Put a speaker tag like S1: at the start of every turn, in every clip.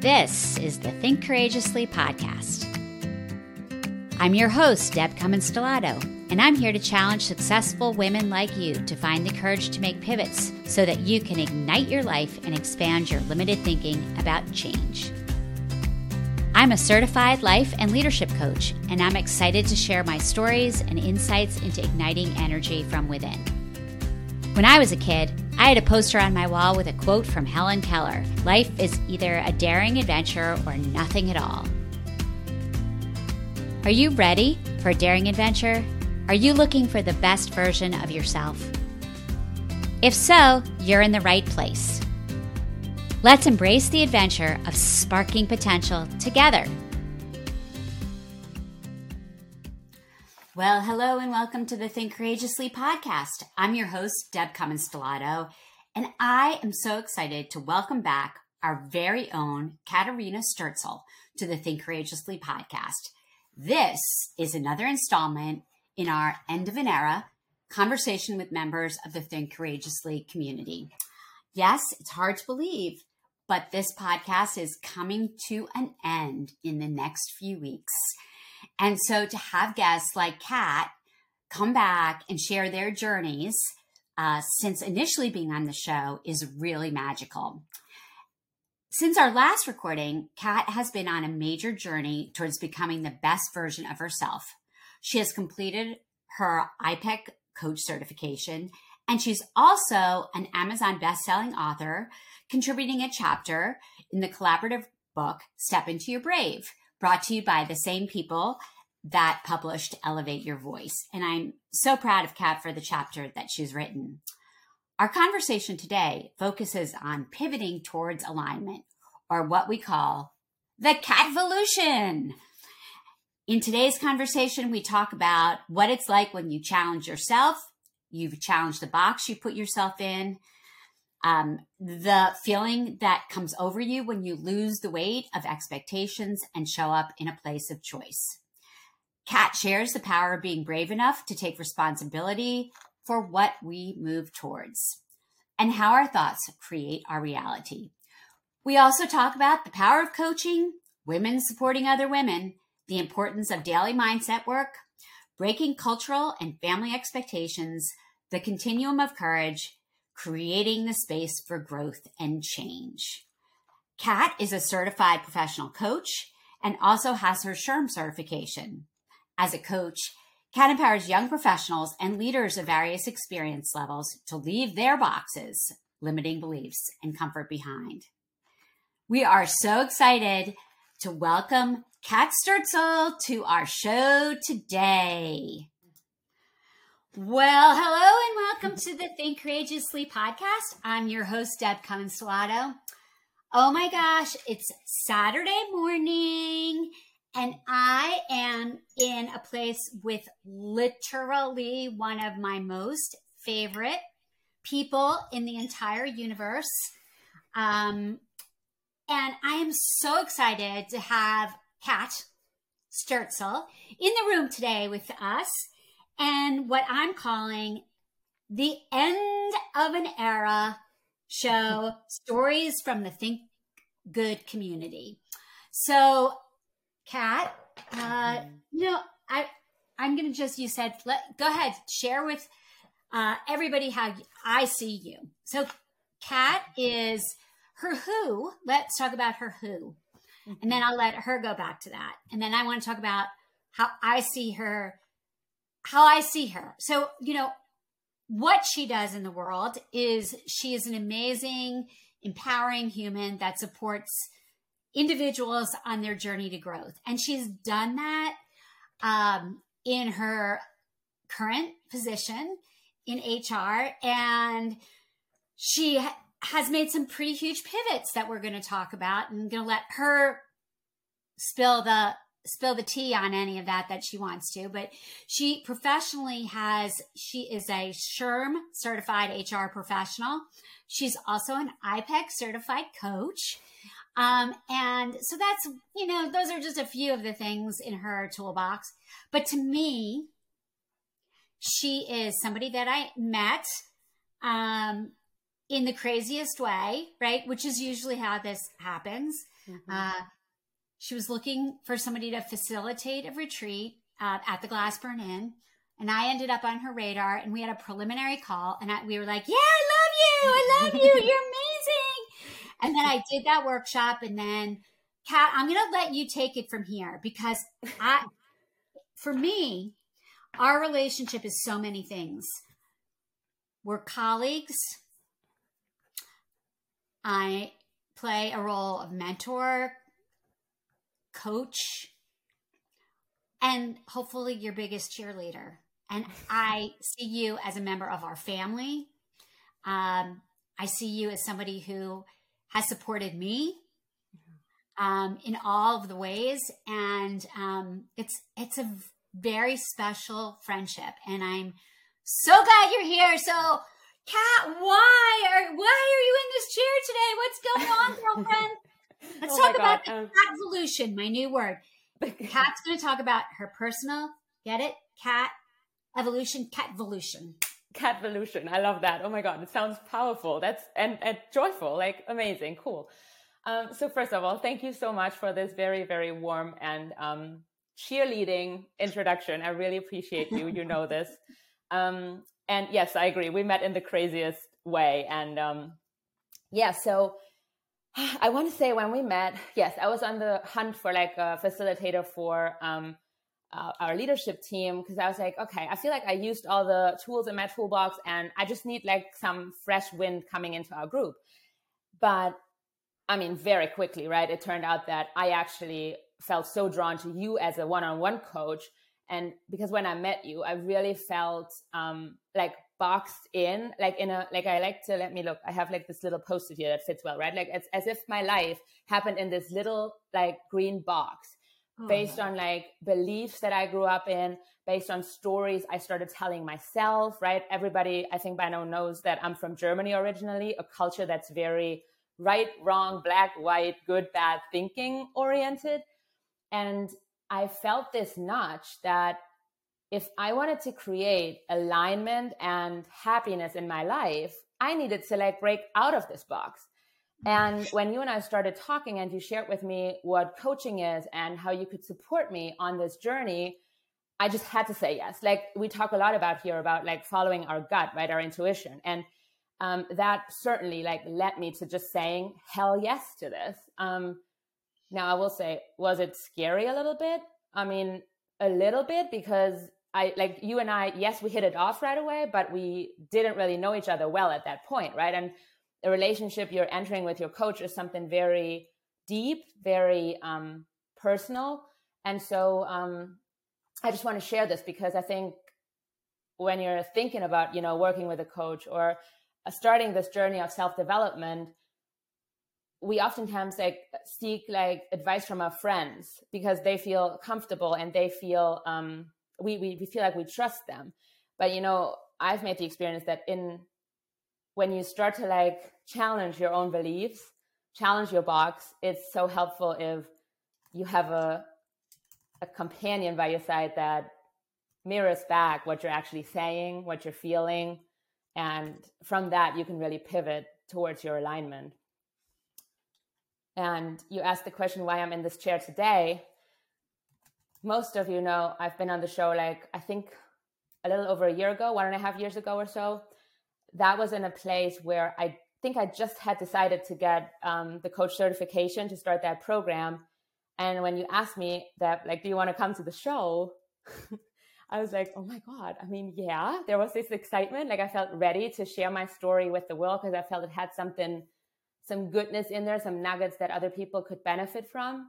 S1: This is the Think Courageously podcast. I'm your host, Deb Cummins Stellato, and I'm here to challenge successful women like you to find the courage to make pivots so that you can ignite your life and expand your limited thinking about change. I'm a certified life and leadership coach, and I'm excited to share my stories and insights into igniting energy from within. When I was a kid, I had a poster on my wall with a quote from Helen Keller Life is either a daring adventure or nothing at all. Are you ready for a daring adventure? Are you looking for the best version of yourself? If so, you're in the right place. Let's embrace the adventure of sparking potential together. Well, hello and welcome to the Think Courageously podcast. I'm your host, Deb Cummins Stellato, and I am so excited to welcome back our very own Katarina Sturtzel to the Think Courageously podcast. This is another installment in our End of an Era conversation with members of the Think Courageously community. Yes, it's hard to believe, but this podcast is coming to an end in the next few weeks. And so to have guests like Kat come back and share their journeys uh, since initially being on the show is really magical. Since our last recording, Kat has been on a major journey towards becoming the best version of herself. She has completed her IPEC coach certification, and she's also an Amazon best-selling author contributing a chapter in the collaborative book, Step Into Your Brave, brought to you by the same people that published Elevate Your Voice. And I'm so proud of Kat for the chapter that she's written. Our conversation today focuses on pivoting towards alignment, or what we call the Catvolution. In today's conversation, we talk about what it's like when you challenge yourself, you've challenged the box you put yourself in, um, the feeling that comes over you when you lose the weight of expectations and show up in a place of choice. Kat shares the power of being brave enough to take responsibility for what we move towards and how our thoughts create our reality. We also talk about the power of coaching, women supporting other women, the importance of daily mindset work, breaking cultural and family expectations, the continuum of courage, creating the space for growth and change. Kat is a certified professional coach and also has her SHRM certification. As a coach, Kat empowers young professionals and leaders of various experience levels to leave their boxes, limiting beliefs, and comfort behind. We are so excited to welcome Kat Sturtzel to our show today. Well, hello and welcome to the Think Courageously podcast. I'm your host, Deb Stellato. Oh my gosh, it's Saturday morning and I am in a place with literally one of my most favorite people in the entire universe. Um, and I am so excited to have Kat Sturtzel in the room today with us and what I'm calling the end of an era show stories from the Think Good community. So, Kat, uh, you know, I I'm gonna just you said let go ahead share with uh, everybody how I see you. So, Kat is her who. Let's talk about her who, and then I'll let her go back to that, and then I want to talk about how I see her how I see her. So, you know, what she does in the world is she is an amazing, empowering human that supports individuals on their journey to growth. And she's done that um, in her current position in HR. And she ha- has made some pretty huge pivots that we're going to talk about. and going to let her spill the spill the tea on any of that that she wants to, but she professionally has, she is a SHRM certified HR professional. She's also an IPEC certified coach. Um, and so that's, you know, those are just a few of the things in her toolbox. But to me, she is somebody that I met um, in the craziest way, right? Which is usually how this happens. Mm-hmm. Uh, she was looking for somebody to facilitate a retreat uh, at the Glasbern Inn. And I ended up on her radar and we had a preliminary call and I, we were like, yeah, I love you. I love you. You're amazing. And then I did that workshop and then Kat, I'm going to let you take it from here because I, for me, our relationship is so many things. We're colleagues. I play a role of mentor, coach, and hopefully your biggest cheerleader. And I see you as a member of our family. Um, I see you as somebody who has supported me um, in all of the ways, and um, it's it's a very special friendship. And I'm so glad you're here. So, Kat, why are why are you in this chair today? What's going on, girlfriend? Let's oh talk about the um, evolution, my new word. Kat's going to talk about her personal, get it? Cat evolution, cat evolution.
S2: Cat evolution. I love that. Oh my God. It sounds powerful. That's and, and joyful, like amazing. Cool. Um, so first of all, thank you so much for this very, very warm and um, cheerleading introduction. I really appreciate you. You know this. Um, and yes, I agree. We met in the craziest way. And um, yeah, so I want to say when we met, yes, I was on the hunt for like a facilitator for um, uh, our leadership team because I was like, okay, I feel like I used all the tools in my toolbox and I just need like some fresh wind coming into our group. But I mean, very quickly, right? It turned out that I actually felt so drawn to you as a one on one coach. And because when I met you, I really felt um, like boxed in, like in a, like I like to let me look, I have like this little post it here that fits well, right? Like it's as if my life happened in this little like green box oh, based on like beliefs that I grew up in, based on stories I started telling myself, right? Everybody, I think by now knows that I'm from Germany originally, a culture that's very right, wrong, black, white, good, bad thinking oriented. And I felt this notch that if I wanted to create alignment and happiness in my life, I needed to like break out of this box. And when you and I started talking and you shared with me what coaching is and how you could support me on this journey, I just had to say yes. Like we talk a lot about here about like following our gut, right? Our intuition. And um, that certainly like led me to just saying hell yes to this. Um, now I will say, was it scary a little bit? I mean, a little bit because I like you and I, yes, we hit it off right away, but we didn't really know each other well at that point, right? And the relationship you're entering with your coach is something very deep, very um, personal. And so um, I just want to share this because I think when you're thinking about, you know, working with a coach or uh, starting this journey of self development, we oftentimes like seek like advice from our friends because they feel comfortable and they feel um, we, we we feel like we trust them. But you know, I've made the experience that in when you start to like challenge your own beliefs, challenge your box, it's so helpful if you have a a companion by your side that mirrors back what you're actually saying, what you're feeling, and from that, you can really pivot towards your alignment. And you asked the question why I'm in this chair today. Most of you know I've been on the show like, I think a little over a year ago, one and a half years ago or so. That was in a place where I think I just had decided to get um, the coach certification to start that program. And when you asked me that, like, do you want to come to the show? I was like, oh my God. I mean, yeah, there was this excitement. Like I felt ready to share my story with the world because I felt it had something, some goodness in there, some nuggets that other people could benefit from.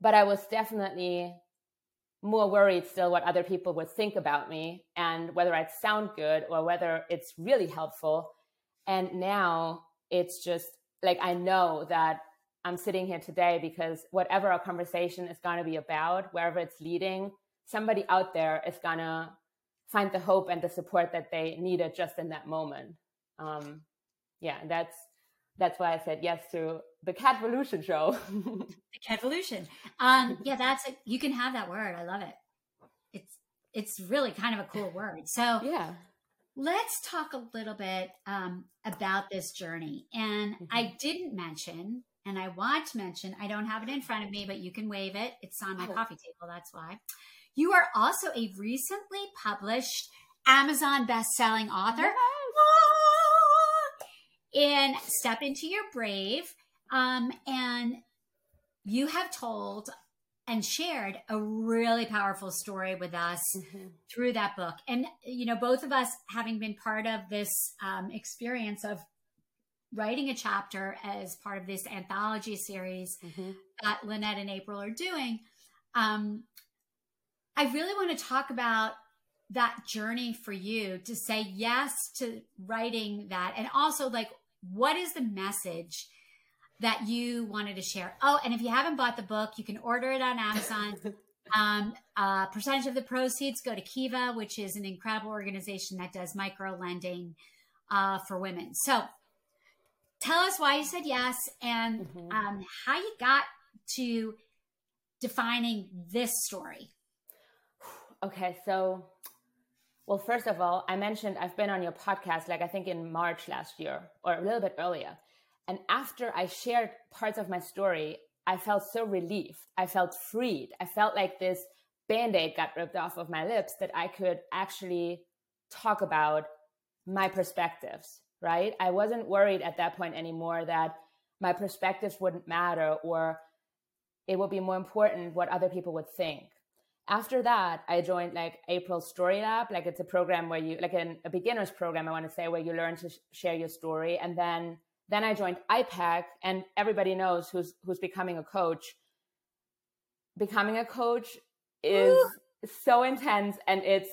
S2: But I was definitely more worried still what other people would think about me and whether I'd sound good or whether it's really helpful. And now it's just like I know that I'm sitting here today because whatever our conversation is going to be about, wherever it's leading, somebody out there is gonna find the hope and the support that they needed just in that moment. Um, yeah, that's that's why I said yes to the Cat Evolution show.
S1: the Cat Evolution. Um, yeah, that's a, you can have that word. I love it. It's it's really kind of a cool word. So
S2: yeah.
S1: let's talk a little bit um, about this journey. And mm-hmm. I didn't mention, and I want to mention, I don't have it in front of me, but you can wave it. It's on my oh. coffee table. That's why. You are also a recently published Amazon best-selling author. Yes. And Step Into Your Brave. Um, and you have told and shared a really powerful story with us mm-hmm. through that book. And, you know, both of us having been part of this um, experience of writing a chapter as part of this anthology series mm-hmm. that Lynette and April are doing, um, I really want to talk about that journey for you to say yes to writing that and also like what is the message that you wanted to share. Oh, and if you haven't bought the book, you can order it on Amazon. um, uh, percentage of the proceeds go to Kiva, which is an incredible organization that does micro lending uh, for women. So tell us why you said yes and mm-hmm. um, how you got to defining this story.
S2: Okay, so well, first of all, I mentioned I've been on your podcast, like I think in March last year or a little bit earlier. And after I shared parts of my story, I felt so relieved. I felt freed. I felt like this band aid got ripped off of my lips that I could actually talk about my perspectives, right? I wasn't worried at that point anymore that my perspectives wouldn't matter or it would be more important what other people would think. After that, I joined like April Story Lab. Like it's a program where you, like an, a beginner's program, I want to say, where you learn to sh- share your story. And then then I joined IPEC and everybody knows who's who's becoming a coach. Becoming a coach is Ooh. so intense, and it's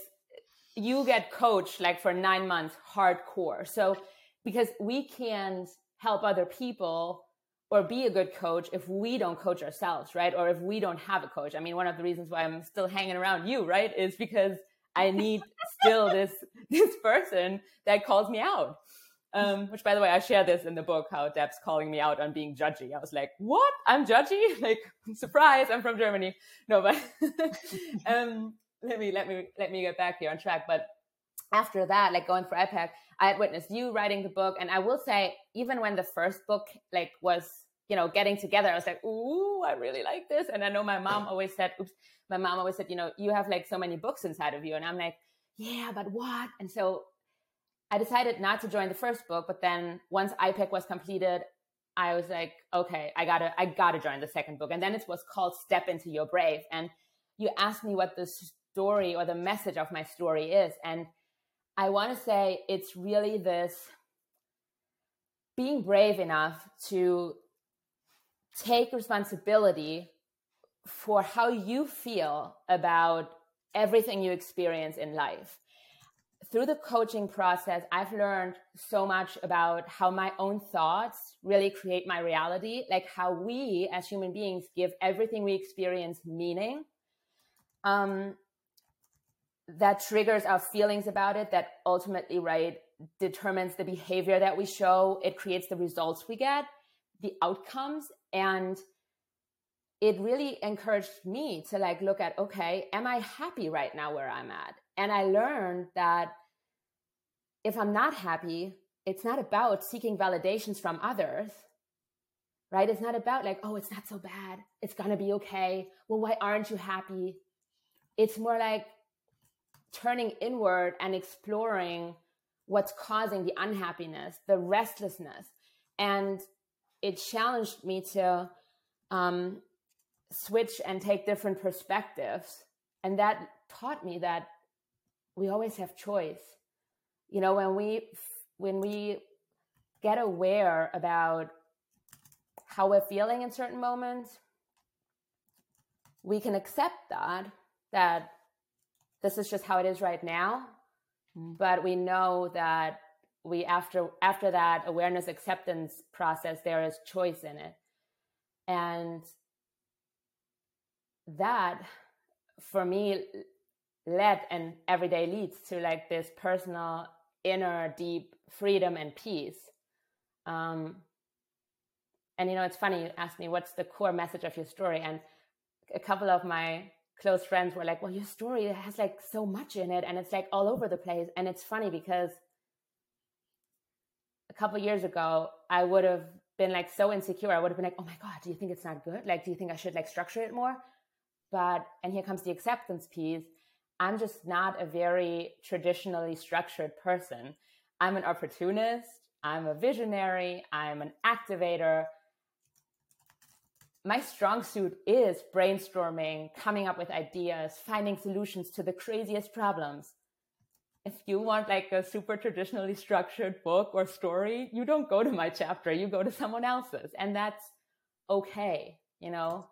S2: you get coached like for nine months, hardcore. So because we can't help other people or be a good coach if we don't coach ourselves, right? Or if we don't have a coach. I mean, one of the reasons why I'm still hanging around you, right, is because I need still this this person that calls me out. Um, which, by the way, I share this in the book. How Deb's calling me out on being judgy. I was like, "What? I'm judgy? Like, surprise! I'm from Germany." No, but um, let me let me let me get back here on track. But after that, like going for IPEC, I had witnessed you writing the book, and I will say, even when the first book like was you know getting together, I was like, "Ooh, I really like this." And I know my mom always said, "Oops," my mom always said, "You know, you have like so many books inside of you," and I'm like, "Yeah, but what?" And so I decided not to join the first book, but then once IPEC was completed, I was like, okay, I gotta, I gotta join the second book. And then it was called Step Into Your Brave. And you asked me what the story or the message of my story is. And I want to say it's really this being brave enough to take responsibility for how you feel about everything you experience in life through the coaching process, I've learned so much about how my own thoughts really create my reality, like how we as human beings give everything we experience meaning. Um, that triggers our feelings about it, that ultimately, right, determines the behavior that we show. It creates the results we get, the outcomes. And it really encouraged me to like look at, okay, am I happy right now where I'm at? And I learned that if I'm not happy, it's not about seeking validations from others, right? It's not about like, oh, it's not so bad. It's to be okay. Well, why aren't you happy? It's more like turning inward and exploring what's causing the unhappiness, the restlessness. And it challenged me to um, switch and take different perspectives. And that taught me that we always have choice you know when we when we get aware about how we're feeling in certain moments we can accept that that this is just how it is right now mm. but we know that we after after that awareness acceptance process there is choice in it and that for me led and every day leads to like this personal inner deep freedom and peace. Um, and you know, it's funny you asked me what's the core message of your story, and a couple of my close friends were like, well, your story has like so much in it and it's like all over the place. And it's funny because a couple years ago, I would have been like so insecure. I would have been like, oh my God, do you think it's not good? Like, do you think I should like structure it more? But, and here comes the acceptance piece. I'm just not a very traditionally structured person. I'm an opportunist. I'm a visionary. I'm an activator my strong suit is brainstorming, coming up with ideas, finding solutions to the craziest problems. If you want like a super traditionally structured book or story, you don't go to my chapter, you go to someone else's. And that's okay. You know,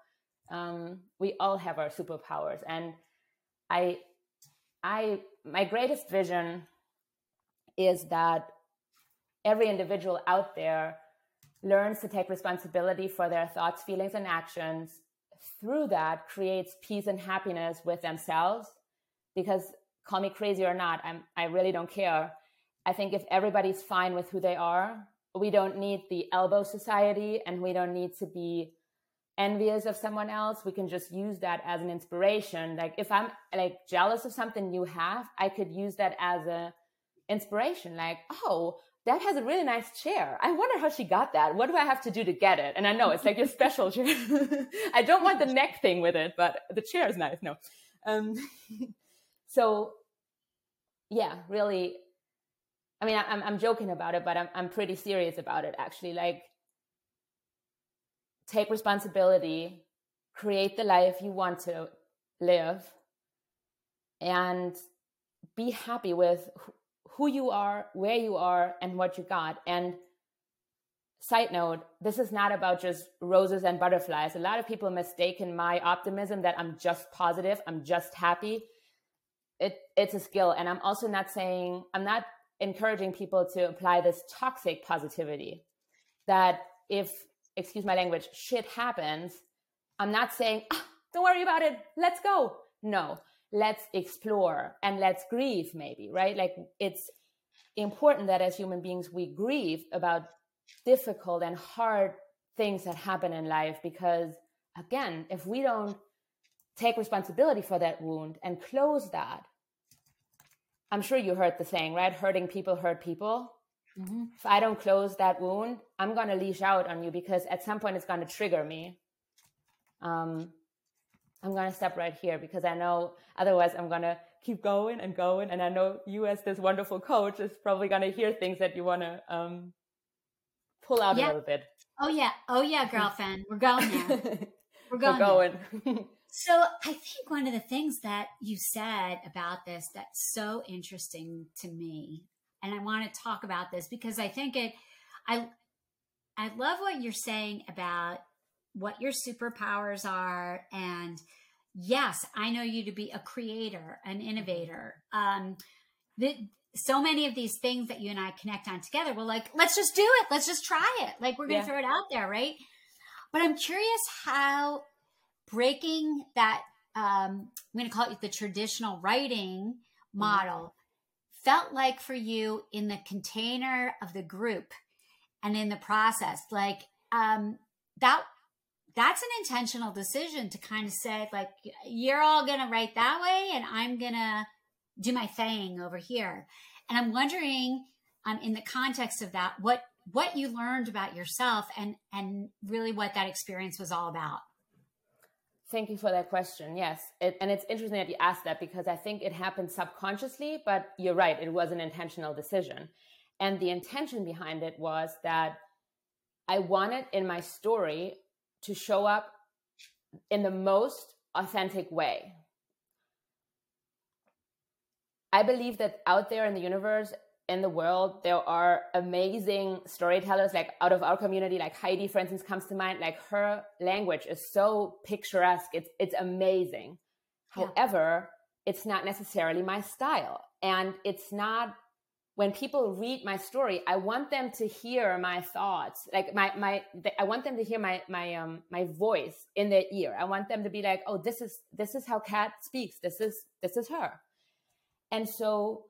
S2: um, we all have our superpowers. And I, I, my greatest vision is that every individual out there learns to take responsibility for their thoughts, feelings, and actions, through that creates peace and happiness with themselves. Because call me crazy or not, I'm, I really don't care. I think if everybody's fine with who they are, we don't need the elbow society and we don't need to be envious of someone else. We can just use that as an inspiration. Like if I'm like jealous of something you have, I could use that as a inspiration. Like, oh, that has a really nice chair. I wonder how she got that. What do I have to do to get it? And I know it's like your special chair. I don't want the neck thing with it, but the chair is nice. No. Um, so yeah, really, I mean, I'm, I'm joking about it, but I'm, I'm pretty serious about it actually. Like take responsibility, create the life you want to live and be happy with who you are, where you are, and what you got. And side note, this is not about just roses and butterflies. A lot of people mistaken my optimism that I'm just positive, I'm just happy. It, it's a skill. And I'm also not saying, I'm not encouraging people to apply this toxic positivity that if, excuse my language, shit happens, I'm not saying, ah, don't worry about it, let's go. No, let's explore and let's grieve maybe right? Like it's important that as human beings we grieve about difficult and hard things that happen in life because again if we don't take responsibility for that wound and close that i'm sure you heard the saying right? Hurting people hurt people. Mm-hmm. if i don't close that wound i'm going to leash out on you because at some point it's going to trigger me. Um, I'm going to stop right here because I know otherwise I'm going to keep going and going. And I know you, as this wonderful coach, is probably going to hear things that you want to um, pull out yeah. a little bit.
S1: Oh, yeah. Oh, yeah, girlfriend. We're going there.
S2: We're going. We're going.
S1: so I think one of the things that you said about this that's so interesting to me, and I want to talk about this because I think it, I, I love what you're saying about what your superpowers are and yes i know you to be a creator an innovator um the, so many of these things that you and i connect on together we're like let's just do it let's just try it like we're gonna yeah. throw it out there right but i'm curious how breaking that um i'm gonna call it the traditional writing mm-hmm. model mm-hmm. felt like for you in the container of the group and in the process like um that that's an intentional decision to kind of say like you're all going to write that way and i'm going to do my thing over here. And i'm wondering um, in the context of that what what you learned about yourself and and really what that experience was all about.
S2: Thank you for that question yes. It, and it's interesting that you asked that because i think it happened subconsciously but you're right it was an intentional decision. And the intention behind it was that i wanted in my story to show up in the most authentic way. I believe that out there in the universe, in the world, there are amazing storytellers, like out of our community, like Heidi, for instance, comes to mind. Like her language is so picturesque. It's, it's amazing. Yeah. However, it's not necessarily my style. And it's not when people read my story, I want them to hear my thoughts, like my my. I want them to hear my my um my voice in their ear. I want them to be like, oh, this is this is how Kat speaks. This is this is her. And so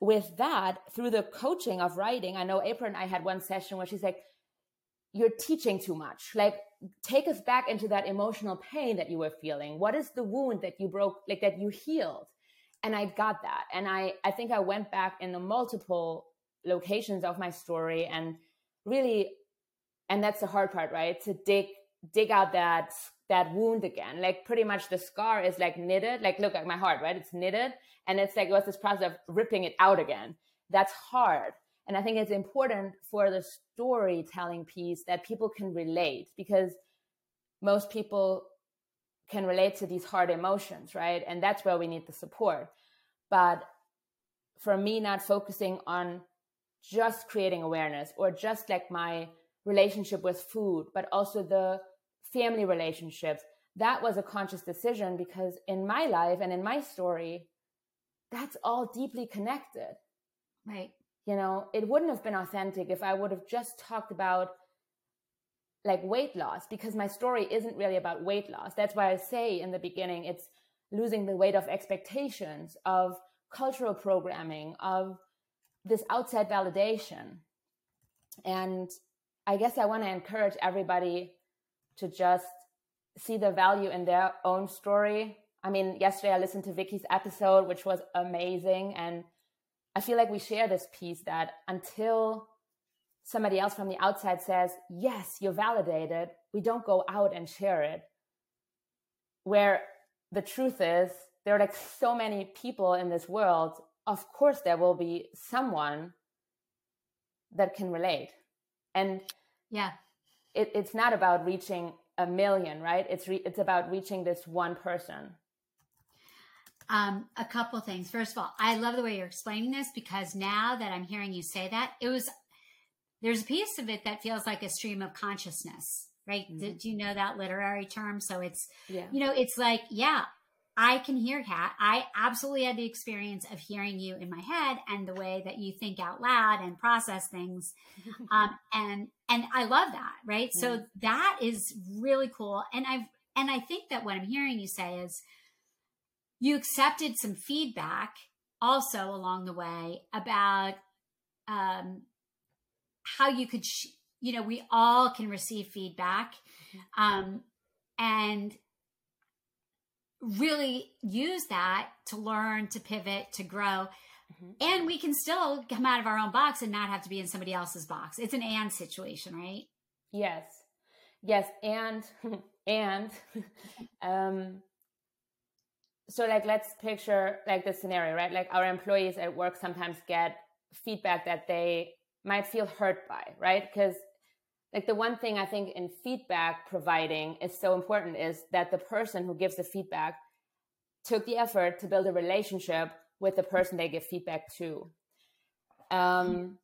S2: with that, through the coaching of writing, I know April and I had one session where she's like, you're teaching too much. Like, take us back into that emotional pain that you were feeling. What is the wound that you broke, like that you healed? And I got that. And I, I think I went back in the multiple locations of my story and really, and that's the hard part, right? To dig, dig out that, that wound again. Like pretty much the scar is like knitted. Like look at my heart, right? It's knitted. And it's like, what's this process of ripping it out again? That's hard and I think it's important for the storytelling piece that people can relate because most people can relate to these hard emotions, right? And that's where we need the support. But for me, not focusing on just creating awareness or just like my relationship with food, but also the family relationships, that was a conscious decision because in my life and in my story, that's all deeply connected.
S1: Right
S2: you know it wouldn't have been authentic if i would have just talked about like weight loss because my story isn't really about weight loss. That's why i say in the beginning it's losing the weight of expectations of cultural programming of this outside validation. And i guess i want to encourage everybody to just see the value in their own story. I mean yesterday i listened to vicky's episode which was amazing and I feel like we share this piece that until somebody else from the outside says, yes, you're validated, we don't go out and share it. Where the truth is, there are like so many people in this world. Of course, there will be someone that can relate. And
S1: yeah,
S2: it, it's not about reaching a million, right? It's re- it's about reaching this one person.
S1: Um, a couple things. First of all, I love the way you're explaining this because now that I'm hearing you say that, it was there's a piece of it that feels like a stream of consciousness, right? Mm-hmm. Did you know that literary term? So it's yeah. you know, it's like, yeah, I can hear Kat. I absolutely had the experience of hearing you in my head and the way that you think out loud and process things. um, and and I love that, right? Mm-hmm. So that is really cool. And I've and I think that what I'm hearing you say is you accepted some feedback also along the way about um, how you could, sh- you know, we all can receive feedback mm-hmm. um, and really use that to learn, to pivot, to grow. Mm-hmm. And we can still come out of our own box and not have to be in somebody else's box. It's an and situation, right?
S2: Yes. Yes. And, and, um, so like let's picture like the scenario right like our employees at work sometimes get feedback that they might feel hurt by right because like the one thing i think in feedback providing is so important is that the person who gives the feedback took the effort to build a relationship with the person they give feedback to um,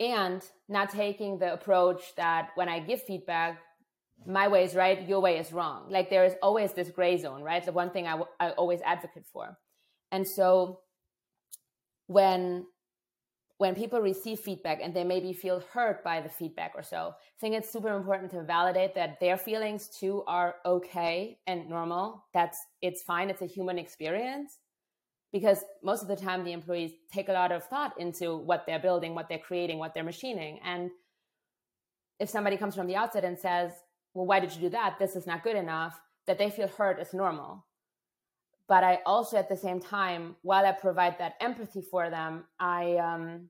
S2: and not taking the approach that when i give feedback my way is right, your way is wrong. Like there is always this gray zone, right? The one thing I, w- I always advocate for. And so when when people receive feedback and they maybe feel hurt by the feedback or so, I think it's super important to validate that their feelings too are okay and normal. That's it's fine. It's a human experience because most of the time the employees take a lot of thought into what they're building, what they're creating, what they're machining. And if somebody comes from the outside and says, well, why did you do that? This is not good enough, that they feel hurt is normal. But I also, at the same time, while I provide that empathy for them, I, um,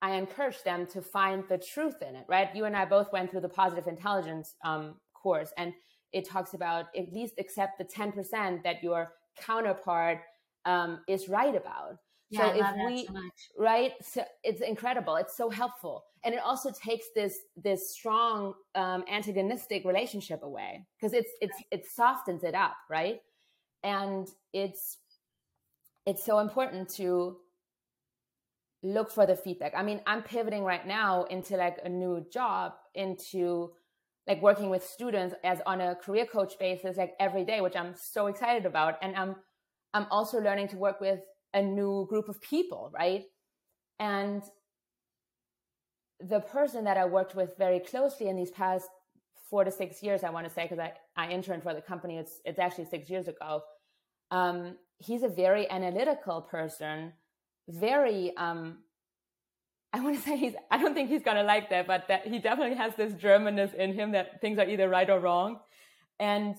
S2: I encourage them to find the truth in it, right? You and I both went through the positive intelligence um, course, and it talks about at least accept the 10% that your counterpart um, is right about.
S1: Yeah, so if we, so
S2: right, so it's incredible. It's so helpful and it also takes this this strong um, antagonistic relationship away because it's it's it softens it up right and it's it's so important to look for the feedback i mean i'm pivoting right now into like a new job into like working with students as on a career coach basis like every day which i'm so excited about and i'm i'm also learning to work with a new group of people right and the person that I worked with very closely in these past four to six years, I want to say, because I, I interned for the company, it's, it's actually six years ago. Um, he's a very analytical person, very, um, I want to say he's, I don't think he's to like that, but that he definitely has this Germanness in him that things are either right or wrong. And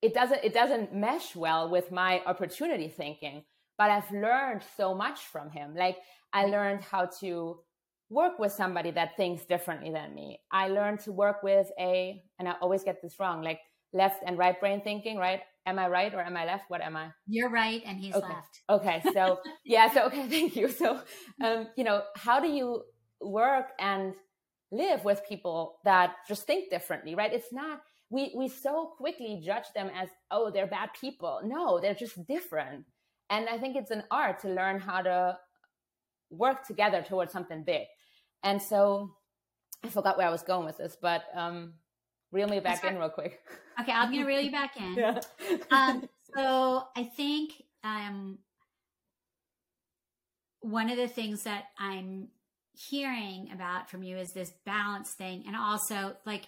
S2: it doesn't, it doesn't mesh well with my opportunity thinking, but I've learned so much from him. Like I learned how to work with somebody that thinks differently than me. I learned to work with a, and I always get this wrong, like left and right brain thinking, right? Am I right or am I left? What am I?
S1: You're right and he's
S2: okay.
S1: left.
S2: Okay. So, yeah. So, okay. Thank you. So, um, you know, how do you work and live with people that just think differently, right? It's not, we, we so quickly judge them as, oh, they're bad people. No, they're just different. And I think it's an art to learn how to work together towards something big. And so I forgot where I was going with this, but um, reel me back in real quick.
S1: Okay, I'm going to reel you back in.
S2: Yeah.
S1: um, so I think um, one of the things that I'm hearing about from you is this balance thing, and also like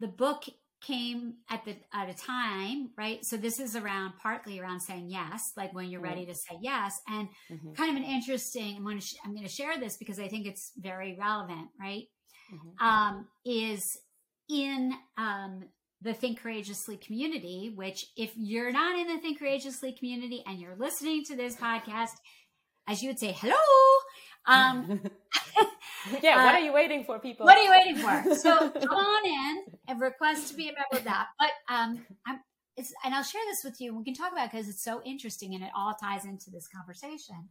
S1: the book came at the at a time right so this is around partly around saying yes like when you're ready to say yes and mm-hmm. kind of an interesting i'm going to sh- i'm going to share this because i think it's very relevant right mm-hmm. um, is in um, the think courageously community which if you're not in the think courageously community and you're listening to this podcast as you would say hello um,
S2: yeah, what uh, are you waiting for, people?
S1: What are you waiting for? So come on in and request to be a member of that. But um, I'm, it's, and I'll share this with you. We can talk about it because it's so interesting and it all ties into this conversation.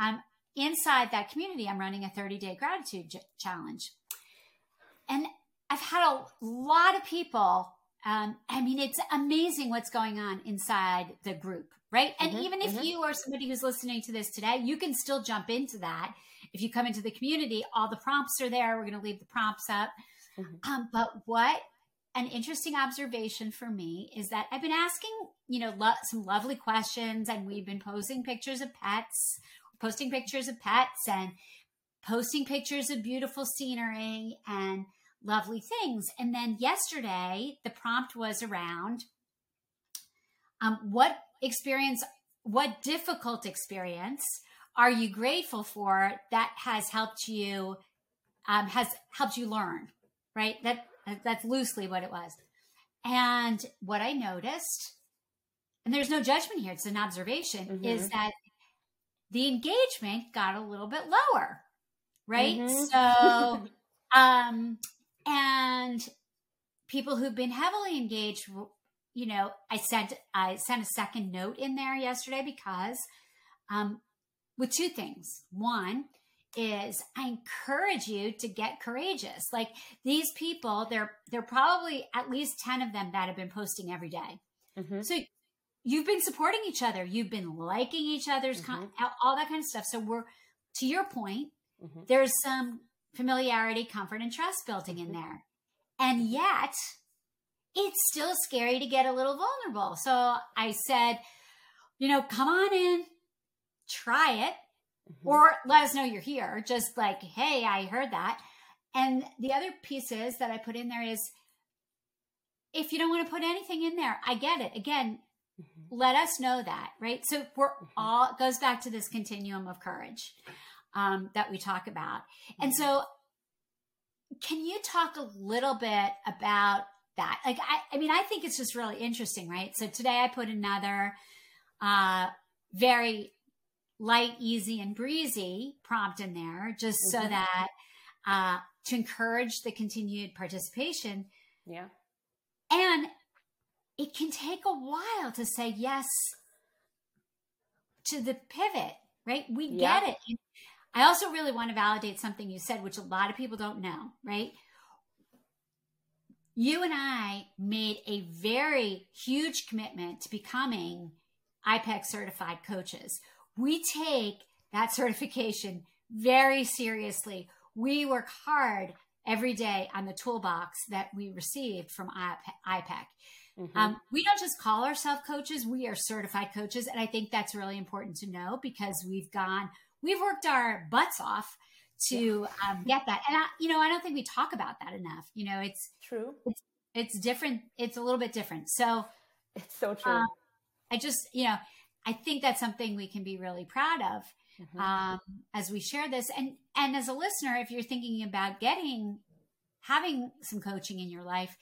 S1: Um, inside that community, I'm running a 30 day gratitude j- challenge, and I've had a lot of people. Um, I mean, it's amazing what's going on inside the group, right? And mm-hmm, even if mm-hmm. you are somebody who's listening to this today, you can still jump into that if you come into the community, all the prompts are there. We're going to leave the prompts up. Mm-hmm. Um, but what an interesting observation for me is that I've been asking, you know, lo- some lovely questions, and we've been posting pictures of pets, posting pictures of pets, and posting pictures of beautiful scenery and lovely things. And then yesterday, the prompt was around um, what experience, what difficult experience are you grateful for that has helped you um, has helped you learn right that that's loosely what it was and what i noticed and there's no judgment here it's an observation mm-hmm. is that the engagement got a little bit lower right mm-hmm. so um and people who've been heavily engaged you know i sent i sent a second note in there yesterday because um with two things. One is I encourage you to get courageous. Like these people, they're they're probably at least 10 of them that have been posting every day. Mm-hmm. So you've been supporting each other, you've been liking each other's mm-hmm. con- all that kind of stuff. So we're to your point, mm-hmm. there's some familiarity, comfort and trust building in there. And yet, it's still scary to get a little vulnerable. So I said, you know, come on in, try it mm-hmm. or let us know you're here. Just like, hey, I heard that. And the other pieces that I put in there is if you don't want to put anything in there, I get it. Again, mm-hmm. let us know that, right? So we're mm-hmm. all goes back to this continuum of courage um, that we talk about. And so, mm-hmm. can you talk a little bit about that? Like, I, I mean, I think it's just really interesting, right? So today I put another uh, very light, easy, and breezy prompt in there just mm-hmm. so that uh, to encourage the continued participation.
S2: Yeah.
S1: And it can take a while to say yes to the pivot, right? We yeah. get it. I also really want to validate something you said, which a lot of people don't know, right? You and I made a very huge commitment to becoming IPEC certified coaches we take that certification very seriously. We work hard every day on the toolbox that we received from IPEC. Mm-hmm. Um, we don't just call ourselves coaches, we are certified coaches. And I think that's really important to know because we've gone, we've worked our butts off to yeah. um, get that. And, I, you know, I don't think we talk about that enough. You know, it's
S2: true.
S1: It's, it's different. It's a little bit different. So
S2: it's so true.
S1: Um, I just, you know, I think that's something we can be really proud of mm-hmm. um, as we share this. And and as a listener, if you're thinking about getting having some coaching in your life,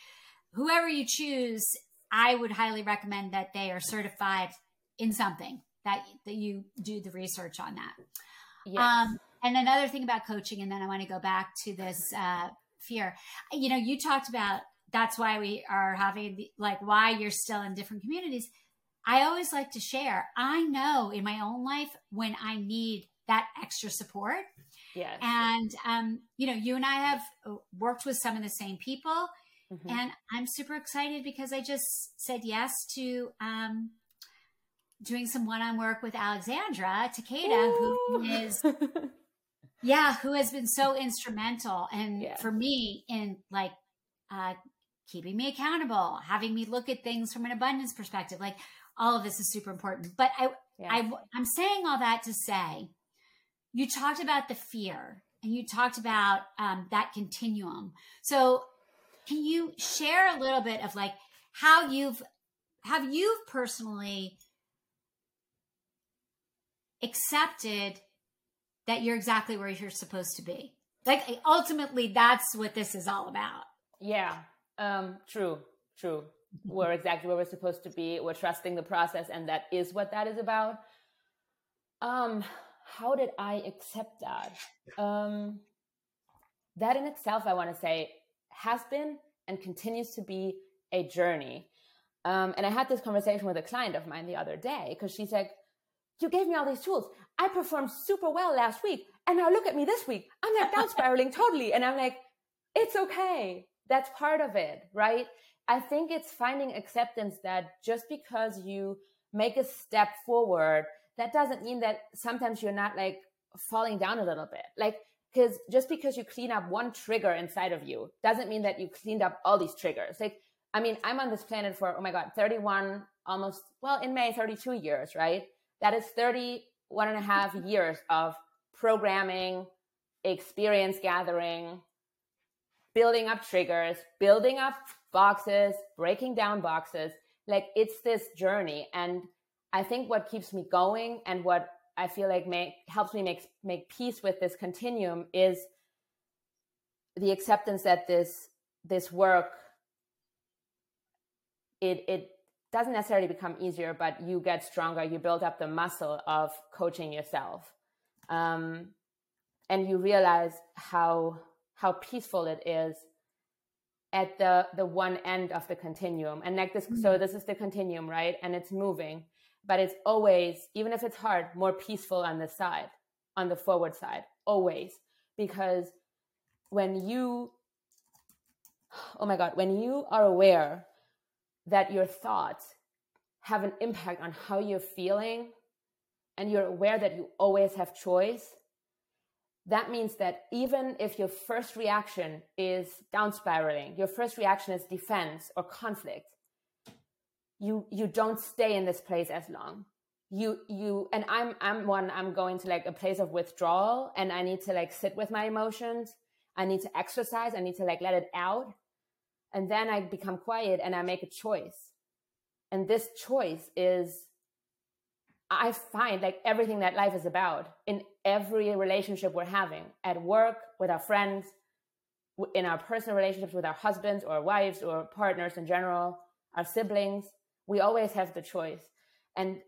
S1: whoever you choose, I would highly recommend that they are certified in something that that you do the research on that. Yes. Um, and another thing about coaching, and then I want to go back to this uh, fear. You know, you talked about that's why we are having the, like why you're still in different communities. I always like to share. I know in my own life when I need that extra support.
S2: Yes.
S1: And um, you know, you and I have uh, worked with some of the same people, mm-hmm. and I'm super excited because I just said yes to um, doing some one-on work with Alexandra Takeda, who is yeah, who has been so instrumental and yeah. for me in like uh, keeping me accountable, having me look at things from an abundance perspective. Like all of this is super important. But I, yeah. I I'm saying all that to say, you talked about the fear and you talked about um, that continuum. So can you share a little bit of like how you've have you personally accepted that you're exactly where you're supposed to be. Like ultimately, that's what this is all about.
S2: Yeah, um, true, true. We're exactly where we're supposed to be. We're trusting the process, and that is what that is about. Um, how did I accept that? Um, that in itself, I want to say, has been and continues to be a journey. Um, and I had this conversation with a client of mine the other day because she's like, you gave me all these tools. I performed super well last week. And now look at me this week. I'm like down spiraling totally. And I'm like, it's okay. That's part of it, right? I think it's finding acceptance that just because you make a step forward, that doesn't mean that sometimes you're not like falling down a little bit. Like, because just because you clean up one trigger inside of you doesn't mean that you cleaned up all these triggers. Like, I mean, I'm on this planet for, oh my God, 31, almost, well, in May, 32 years, right? That is 31 and a half years of programming, experience gathering, building up triggers, building up boxes, breaking down boxes. Like it's this journey. And I think what keeps me going and what I feel like make, helps me make, make peace with this continuum is the acceptance that this, this work, it, it doesn't necessarily become easier, but you get stronger. You build up the muscle of coaching yourself, um, and you realize how how peaceful it is at the the one end of the continuum. And like this, mm-hmm. so this is the continuum, right? And it's moving, but it's always, even if it's hard, more peaceful on the side, on the forward side, always, because when you, oh my God, when you are aware that your thoughts have an impact on how you're feeling and you're aware that you always have choice, that means that even if your first reaction is down spiraling, your first reaction is defense or conflict, you you don't stay in this place as long. You you and I'm I'm one I'm going to like a place of withdrawal and I need to like sit with my emotions. I need to exercise. I need to like let it out. And then I become quiet and I make a choice. And this choice is, I find like everything that life is about in every relationship we're having at work, with our friends, in our personal relationships with our husbands or wives or partners in general, our siblings. We always have the choice. And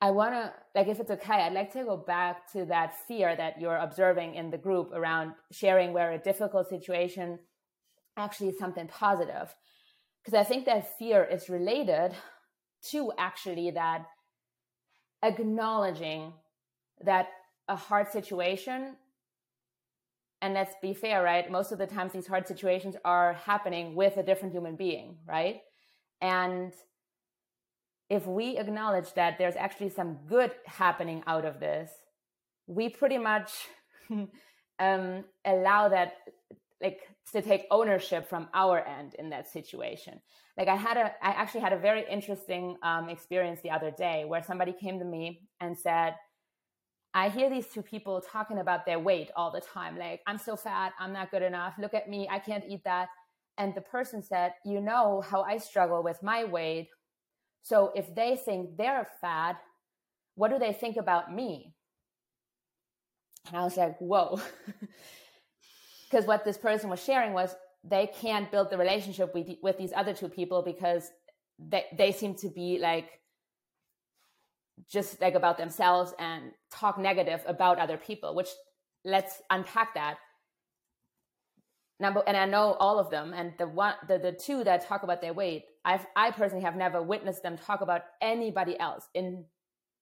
S2: I want to, like, if it's okay, I'd like to go back to that fear that you're observing in the group around sharing where a difficult situation actually something positive. Because i think that fear is related to actually that acknowledging that a hard situation and let's be fair right? Most of the times these hard situations are happening with a different human being right? And if we acknowledge that there's actually some good happening out of this we pretty much um, allow that like to take ownership from our end in that situation. Like i had a i actually had a very interesting um, experience the other day where somebody came to me and said i hear these two people talking about their weight all the time. Like i'm so fat i'm not good enough look at me i can't eat that. And the person said you know how i struggle with my weight. So if they think they're fat what do they think about me? And I was like, whoa. Because what this person was sharing was they can't build the relationship with, with these other two people because they, they seem to be like just like about themselves and talk negative about other people which let's unpack that. Number and i know all of them and the one the, the two that talk about their weight i've i personally have never witnessed them talk about anybody else in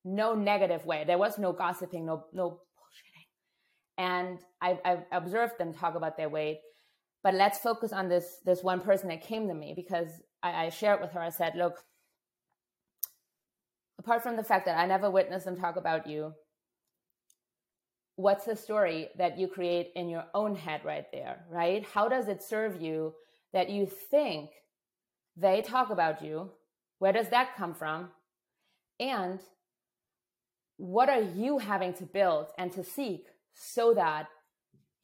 S2: no negative way. There was no gossiping no no and i i observed them talk about their weight but let's focus on this this one person that came to me because I, I shared with her i said look apart from the fact that i never witnessed them talk about you what's the story that you create in your own head right there, right? How does it serve you that you think they talk about you? Where does that come from? And what are you having to build and to seek so that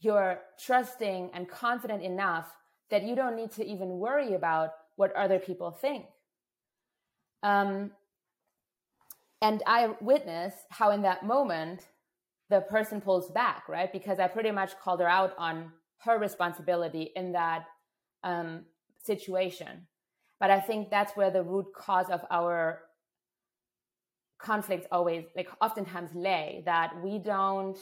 S2: you're trusting and confident enough that you don't need to even worry about what other people think? Um, and I witness how in that moment, the person pulls back, right? Because I pretty much called her out on her responsibility in that um, situation. But I think that's where the root cause of our conflicts always, like, oftentimes lay that we don't,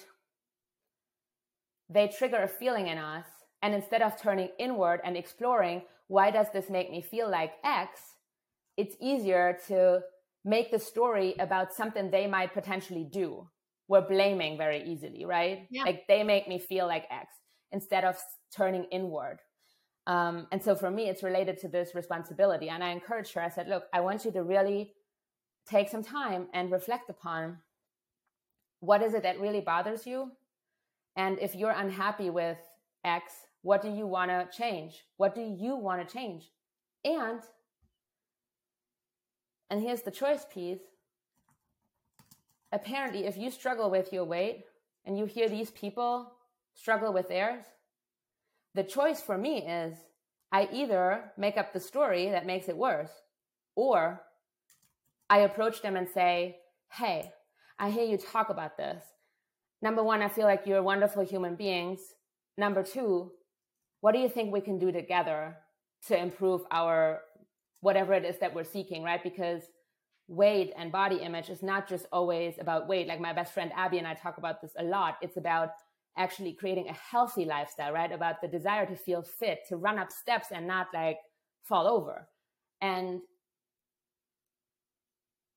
S2: they trigger a feeling in us. And instead of turning inward and exploring, why does this make me feel like X? It's easier to make the story about something they might potentially do we're blaming very easily, right? Yeah. Like they make me feel like X instead of turning inward. Um, and so for me, it's related to this responsibility. And I encouraged her, I said, look, I want you to really take some time and reflect upon what is it that really bothers you? And if you're unhappy with X, what do you want to change? What do you want to change? And, and here's the choice piece apparently, if you struggle with your weight and you hear these people struggle with theirs, the choice for me is I either make up the story that makes it worse, or I approach them and say, Hey, I hear you talk about this. Number one, I feel like you're wonderful human beings. Number two, what do you think we can do together to improve our whatever it is that we're seeking, right? Because weight and body image is not just always about weight. Like my best friend Abby and I talk about this a lot. It's about actually creating a healthy lifestyle, right? About the desire to feel fit, to run up steps and not like fall over. And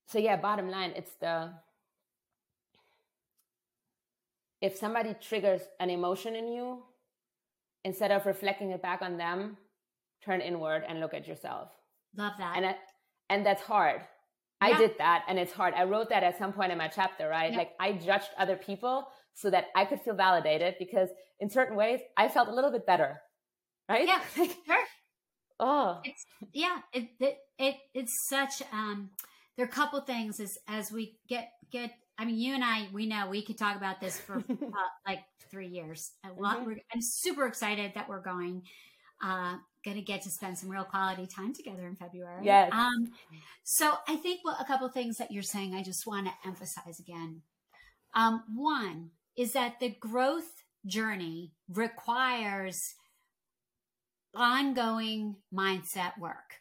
S2: so, yeah, bottom line, it's the if somebody triggers an emotion in you, instead of reflecting it back on them, turn inward and look at yourself.
S1: Love that.
S2: And, and that's hard I did that and it's hard. I wrote that at some point in my chapter, right? Yeah. Like I judged other people so that I could feel validated because in certain ways I felt a little bit better. Right?
S1: Yeah. sure. Oh. It's, yeah, it, it it it's such um there are a couple things as as we get get I mean you and I we know we could talk about this for uh, like 3 years. Mm-hmm. I'm super excited that we're going uh, going to get to spend some real quality time together in February.
S2: Yes.
S1: Um, so I think well, a couple things that you're saying, I just want to emphasize again. Um, one is that the growth journey requires ongoing mindset work.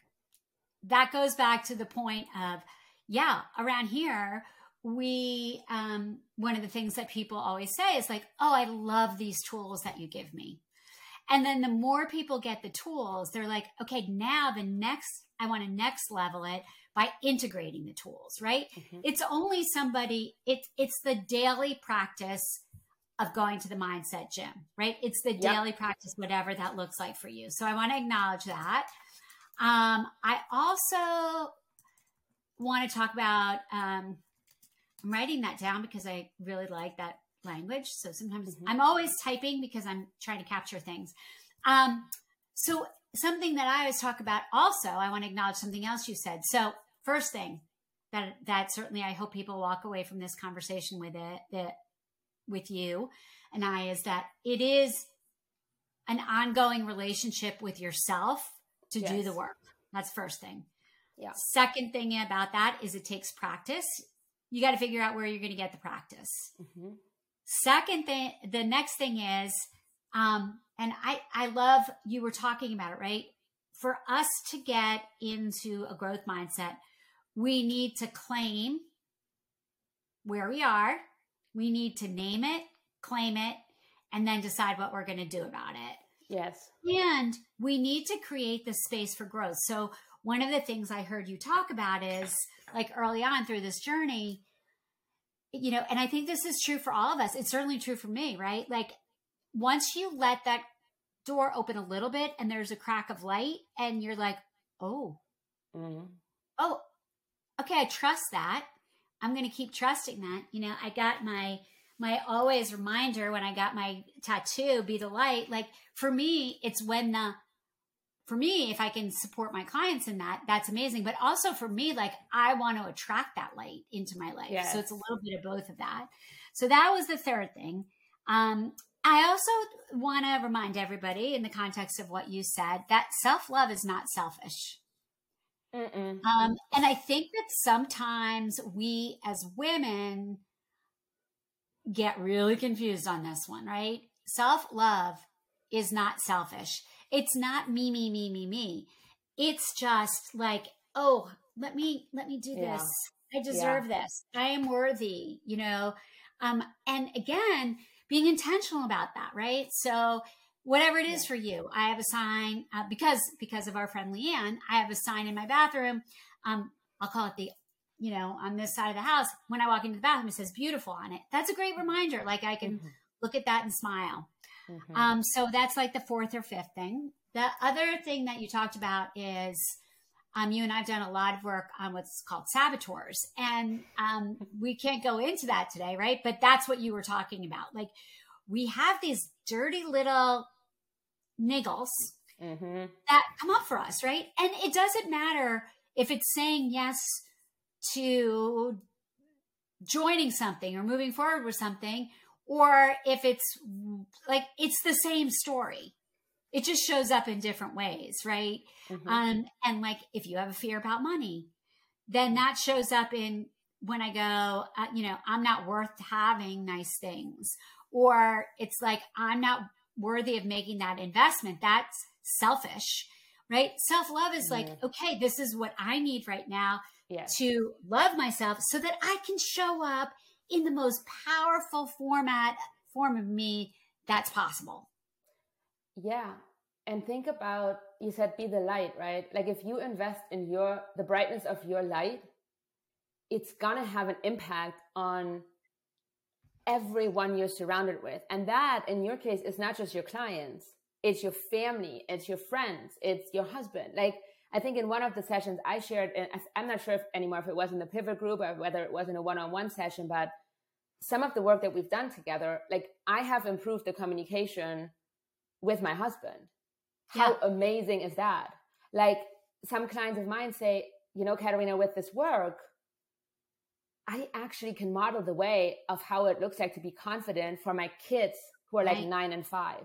S1: That goes back to the point of, yeah, around here, we, um, one of the things that people always say is like, oh, I love these tools that you give me. And then the more people get the tools, they're like, okay, now the next, I want to next level it by integrating the tools, right? Mm-hmm. It's only somebody, it's it's the daily practice of going to the mindset gym, right? It's the yep. daily practice, whatever that looks like for you. So I want to acknowledge that. Um, I also want to talk about, um, I'm writing that down because I really like that language. So sometimes mm-hmm. I'm always typing because I'm trying to capture things. Um, so something that I always talk about also, I want to acknowledge something else you said. So first thing that, that certainly I hope people walk away from this conversation with it, that with you and I is that it is an ongoing relationship with yourself to yes. do the work. That's first thing.
S2: Yeah.
S1: Second thing about that is it takes practice. You got to figure out where you're going to get the practice. Mm-hmm. Second thing, the next thing is, um, and I, I love you were talking about it, right? For us to get into a growth mindset, we need to claim where we are. We need to name it, claim it, and then decide what we're going to do about it.
S2: Yes.
S1: And we need to create the space for growth. So, one of the things I heard you talk about is like early on through this journey, you know, and I think this is true for all of us. It's certainly true for me, right? Like, once you let that door open a little bit and there's a crack of light, and you're like, oh, mm-hmm. oh, okay, I trust that. I'm going to keep trusting that. You know, I got my my always reminder when I got my tattoo, be the light. Like for me, it's when the, for me, if I can support my clients in that, that's amazing. But also for me, like I want to attract that light into my life. Yes. So it's a little bit of both of that. So that was the third thing. Um, I also want to remind everybody in the context of what you said that self love is not selfish. Um, and I think that sometimes we as women get really confused on this one, right? Self love is not selfish. It's not me, me, me, me, me. It's just like, oh, let me let me do yeah. this. I deserve yeah. this. I am worthy, you know. Um, and again, being intentional about that, right? So whatever it is yeah. for you, I have a sign uh, because because of our friend Leanne. I have a sign in my bathroom. Um, I'll call it the you know, on this side of the house, when I walk into the bathroom, it says beautiful on it. That's a great reminder. Like I can mm-hmm. look at that and smile. Mm-hmm. Um, so that's like the fourth or fifth thing. The other thing that you talked about is um, you and I've done a lot of work on what's called saboteurs. And um, we can't go into that today, right? But that's what you were talking about. Like we have these dirty little niggles mm-hmm. that come up for us, right? And it doesn't matter if it's saying yes to joining something or moving forward with something, or if it's like it's the same story. It just shows up in different ways, right? Mm-hmm. Um, and like if you have a fear about money, then that shows up in when I go, uh, you know, I'm not worth having nice things, or it's like I'm not worthy of making that investment. That's selfish, right? Self love is like, okay, this is what I need right now yes. to love myself so that I can show up in the most powerful format form of me that's possible.
S2: Yeah. And think about you said be the light, right? Like if you invest in your the brightness of your light, it's gonna have an impact on everyone you're surrounded with. And that in your case is not just your clients, it's your family, it's your friends, it's your husband. Like I think in one of the sessions I shared, and I'm not sure if anymore if it was in the pivot group or whether it was in a one-on-one session, but some of the work that we've done together, like I have improved the communication with my husband. How yeah. amazing is that? Like some clients of mine say, you know, Katerina, with this work, I actually can model the way of how it looks like to be confident for my kids who are like right. nine and five.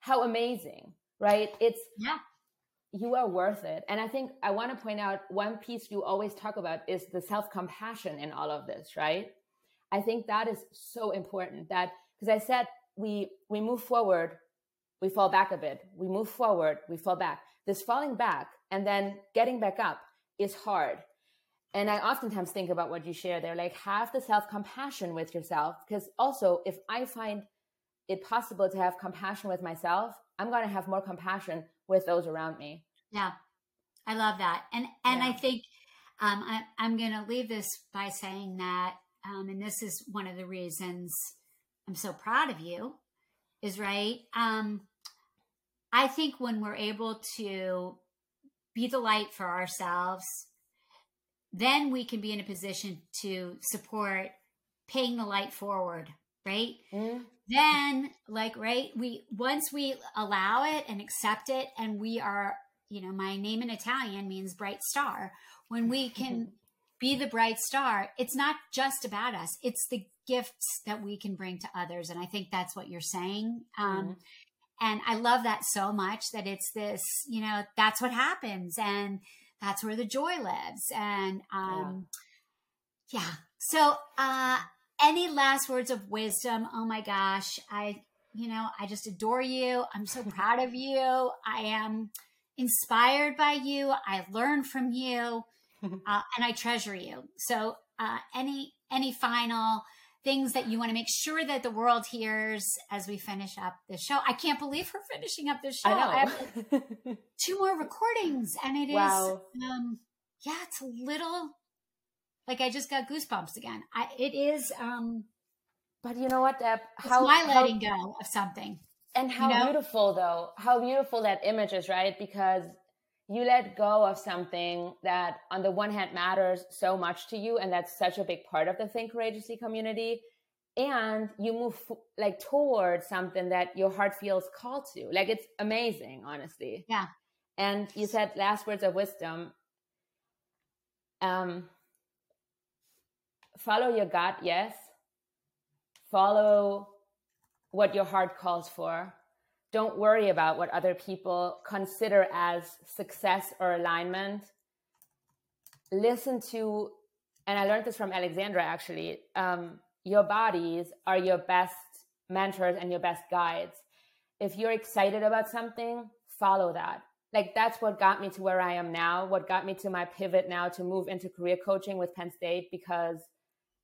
S2: How amazing, right? It's
S1: yeah
S2: you are worth it. And I think I want to point out one piece you always talk about is the self compassion in all of this, right? I think that is so important that because I said we we move forward, we fall back a bit. We move forward, we fall back. This falling back and then getting back up is hard. And I oftentimes think about what you share there, like have the self compassion with yourself. Because also, if I find it possible to have compassion with myself, I'm going to have more compassion with those around me.
S1: Yeah. I love that. And and yeah. I think um, I, am going to leave this by saying that, um, and this is one of the reasons I'm so proud of you, is right. Um, I think when we're able to be the light for ourselves, then we can be in a position to support paying the light forward, right? Mm then like right we once we allow it and accept it and we are you know my name in italian means bright star when we can be the bright star it's not just about us it's the gifts that we can bring to others and i think that's what you're saying um, mm-hmm. and i love that so much that it's this you know that's what happens and that's where the joy lives and um yeah, yeah. so uh any last words of wisdom? Oh my gosh, I, you know, I just adore you. I'm so proud of you. I am inspired by you. I learn from you, uh, and I treasure you. So, uh, any any final things that you want to make sure that the world hears as we finish up the show? I can't believe we're finishing up the show.
S2: I, know. I
S1: have two more recordings, and it wow. is, um, yeah, it's a little like I just got goosebumps again. I it is um
S2: but you know what, Deb?
S1: How my letting how, go of something.
S2: And how you know? beautiful though, how beautiful that image is, right? Because you let go of something that on the one hand matters so much to you and that's such a big part of the think courageously community and you move like towards something that your heart feels called to like it's amazing honestly
S1: yeah
S2: and you said last words of wisdom um follow your gut, yes. Follow what your heart calls for. Don't worry about what other people consider as success or alignment. Listen to, and I learned this from Alexandra actually, um, your bodies are your best mentors and your best guides. If you're excited about something, follow that. Like that's what got me to where I am now, what got me to my pivot now to move into career coaching with Penn State because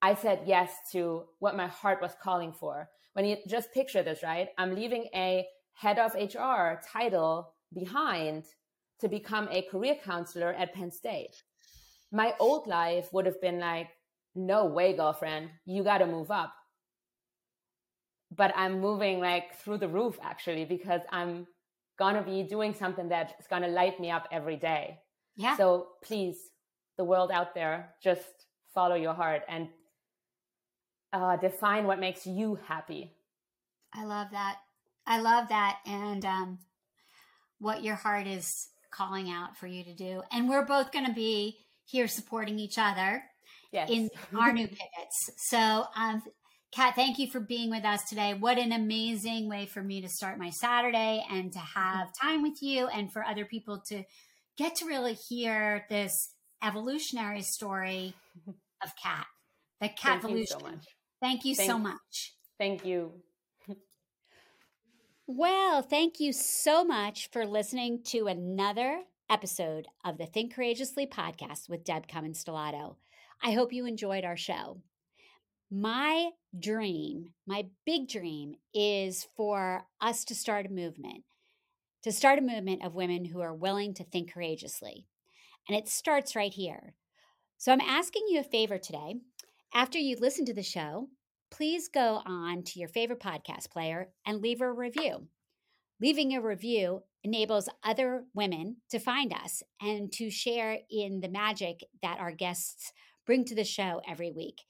S2: I said yes to what my heart was calling for. When you just picture this, right? I'm leaving a head of HR title behind to become a career counselor at Penn State. My old life would have been like, no way, girlfriend, you got to move up. But I'm moving like through the roof actually because I'm going to be doing something that's going to light me up every day.
S1: Yeah.
S2: So please, the world out there, just follow your heart and uh, define what makes you happy.
S1: I love that. I love that. And um, what your heart is calling out for you to do. And we're both going to be here supporting each other
S2: yes.
S1: in our new pivots. So, um, Kat, thank you for being with us today. What an amazing way for me to start my Saturday and to have time with you and for other people to get to really hear this evolutionary story of Kat. The cat evolution.
S2: So
S1: Thank you thank, so much.
S2: Thank you.
S1: well, thank you so much for listening to another episode of the Think Courageously podcast with Deb Cummins Stellato. I hope you enjoyed our show. My dream, my big dream, is for us to start a movement, to start a movement of women who are willing to think courageously. And it starts right here. So I'm asking you a favor today. After you listen to the show, please go on to your favorite podcast player and leave a review. Leaving a review enables other women to find us and to share in the magic that our guests bring to the show every week.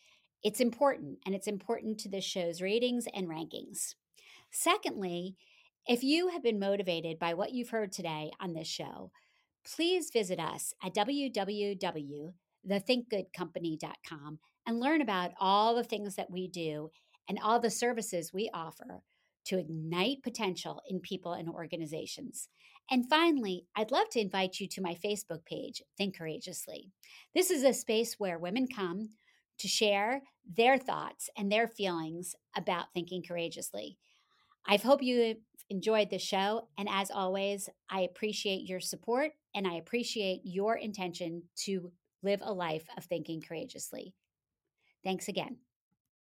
S1: It's important, and it's important to the show's ratings and rankings. Secondly, if you have been motivated by what you've heard today on this show, please visit us at www.thethinkgoodcompany.com and learn about all the things that we do and all the services we offer to ignite potential in people and organizations. And finally, I'd love to invite you to my Facebook page, Think Courageously. This is a space where women come to share their thoughts and their feelings about thinking courageously. I hope you enjoyed the show. And as always, I appreciate your support and I appreciate your intention to live a life of thinking courageously. Thanks again.